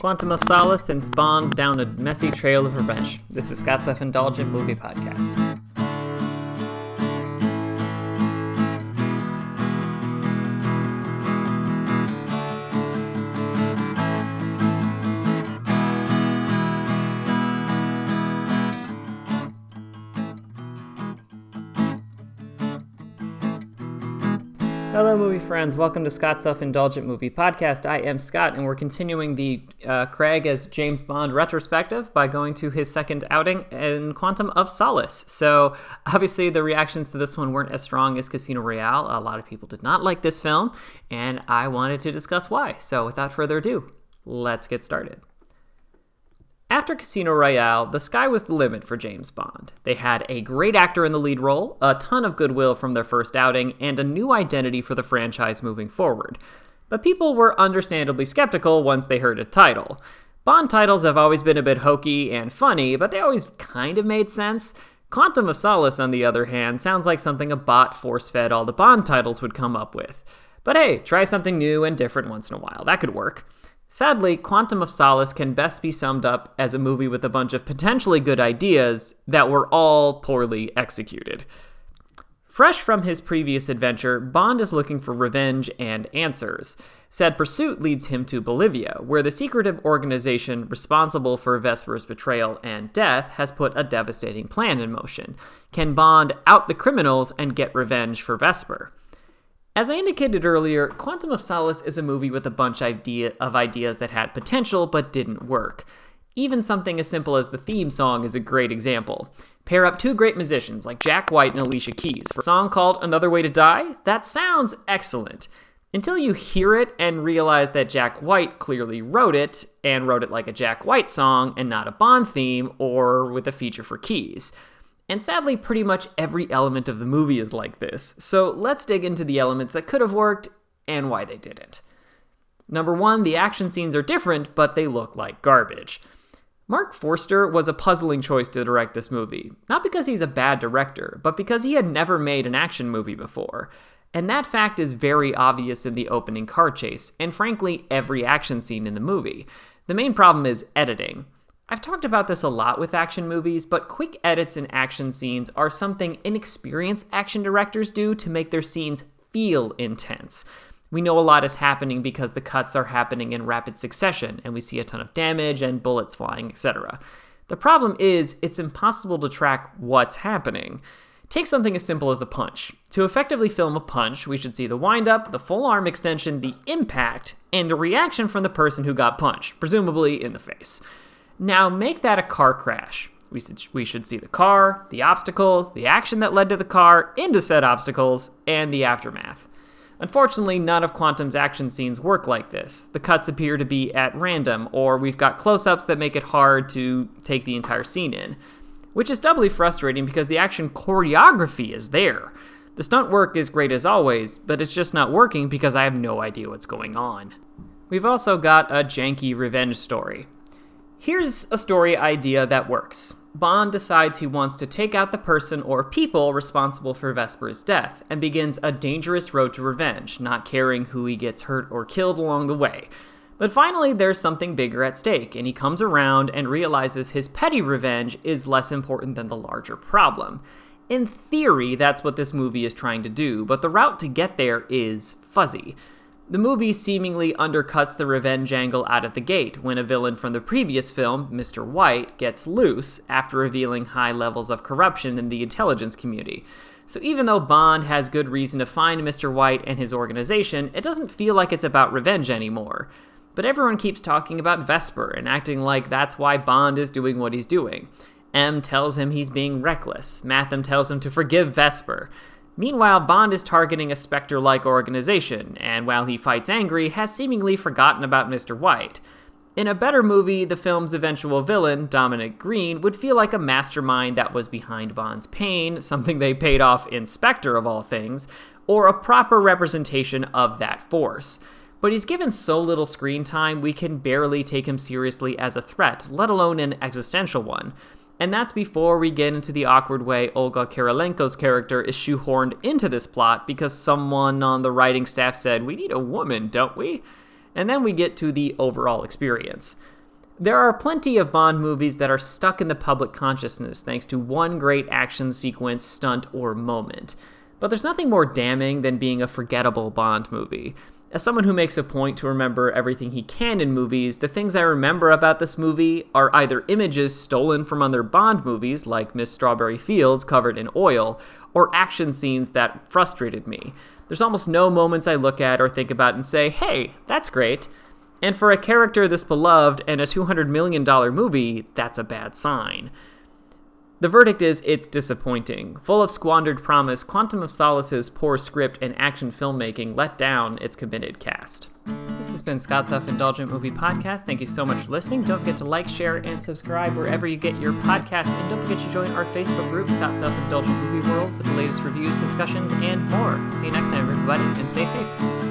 Quantum of Solace sends Bond down a messy trail of revenge. This is Scott's Self Indulgent Movie Podcast. Hello, movie friends. Welcome to Scott's Self Indulgent Movie Podcast. I am Scott, and we're continuing the uh, Craig as James Bond retrospective by going to his second outing in Quantum of Solace. So, obviously, the reactions to this one weren't as strong as Casino Royale. A lot of people did not like this film, and I wanted to discuss why. So, without further ado, let's get started. After Casino Royale, the sky was the limit for James Bond. They had a great actor in the lead role, a ton of goodwill from their first outing, and a new identity for the franchise moving forward. But people were understandably skeptical once they heard a title. Bond titles have always been a bit hokey and funny, but they always kind of made sense. Quantum of Solace, on the other hand, sounds like something a bot force fed all the Bond titles would come up with. But hey, try something new and different once in a while. That could work. Sadly, Quantum of Solace can best be summed up as a movie with a bunch of potentially good ideas that were all poorly executed. Fresh from his previous adventure, Bond is looking for revenge and answers. Said pursuit leads him to Bolivia, where the secretive organization responsible for Vesper's betrayal and death has put a devastating plan in motion. Can Bond out the criminals and get revenge for Vesper? As I indicated earlier, Quantum of Solace is a movie with a bunch of ideas that had potential but didn't work. Even something as simple as the theme song is a great example. Pair up two great musicians like Jack White and Alicia Keys for a song called Another Way to Die? That sounds excellent. Until you hear it and realize that Jack White clearly wrote it, and wrote it like a Jack White song and not a Bond theme or with a feature for Keys. And sadly, pretty much every element of the movie is like this. So let's dig into the elements that could have worked and why they didn't. Number one, the action scenes are different, but they look like garbage. Marc Forster was a puzzling choice to direct this movie, not because he's a bad director, but because he had never made an action movie before. And that fact is very obvious in the opening car chase, and frankly, every action scene in the movie. The main problem is editing. I've talked about this a lot with action movies, but quick edits in action scenes are something inexperienced action directors do to make their scenes feel intense. We know a lot is happening because the cuts are happening in rapid succession, and we see a ton of damage and bullets flying, etc. The problem is, it's impossible to track what's happening. Take something as simple as a punch. To effectively film a punch, we should see the windup, the full arm extension, the impact, and the reaction from the person who got punched, presumably in the face. Now make that a car crash. We should, we should see the car, the obstacles, the action that led to the car, into said obstacles, and the aftermath. Unfortunately, none of Quantum's action scenes work like this. The cuts appear to be at random, or we've got close ups that make it hard to take the entire scene in. Which is doubly frustrating because the action choreography is there. The stunt work is great as always, but it's just not working because I have no idea what's going on. We've also got a janky revenge story. Here's a story idea that works. Bond decides he wants to take out the person or people responsible for Vesper's death and begins a dangerous road to revenge, not caring who he gets hurt or killed along the way. But finally, there's something bigger at stake, and he comes around and realizes his petty revenge is less important than the larger problem. In theory, that's what this movie is trying to do, but the route to get there is fuzzy. The movie seemingly undercuts the revenge angle out of the gate when a villain from the previous film, Mr. White, gets loose after revealing high levels of corruption in the intelligence community. So even though Bond has good reason to find Mr. White and his organization, it doesn't feel like it's about revenge anymore. But everyone keeps talking about Vesper and acting like that's why Bond is doing what he's doing. M tells him he's being reckless. Matham tells him to forgive Vesper. Meanwhile, Bond is targeting a Spectre like organization, and while he fights angry, has seemingly forgotten about Mr. White. In a better movie, the film's eventual villain, Dominic Green, would feel like a mastermind that was behind Bond's pain, something they paid off in Spectre of all things, or a proper representation of that force. But he's given so little screen time, we can barely take him seriously as a threat, let alone an existential one. And that's before we get into the awkward way Olga Kurylenko's character is shoehorned into this plot because someone on the writing staff said, We need a woman, don't we? and then we get to the overall experience. There are plenty of Bond movies that are stuck in the public consciousness thanks to one great action sequence, stunt, or moment. But there's nothing more damning than being a forgettable Bond movie. As someone who makes a point to remember everything he can in movies, the things I remember about this movie are either images stolen from other Bond movies, like Miss Strawberry Fields covered in oil, or action scenes that frustrated me. There's almost no moments I look at or think about and say, hey, that's great. And for a character this beloved and a $200 million movie, that's a bad sign. The verdict is it's disappointing. Full of squandered promise, Quantum of Solace's poor script and action filmmaking let down its committed cast. This has been Scott's Self Indulgent Movie Podcast. Thank you so much for listening. Don't forget to like, share, and subscribe wherever you get your podcasts. And don't forget to join our Facebook group, Scott's Self Indulgent Movie World, for the latest reviews, discussions, and more. See you next time, everybody, and stay safe.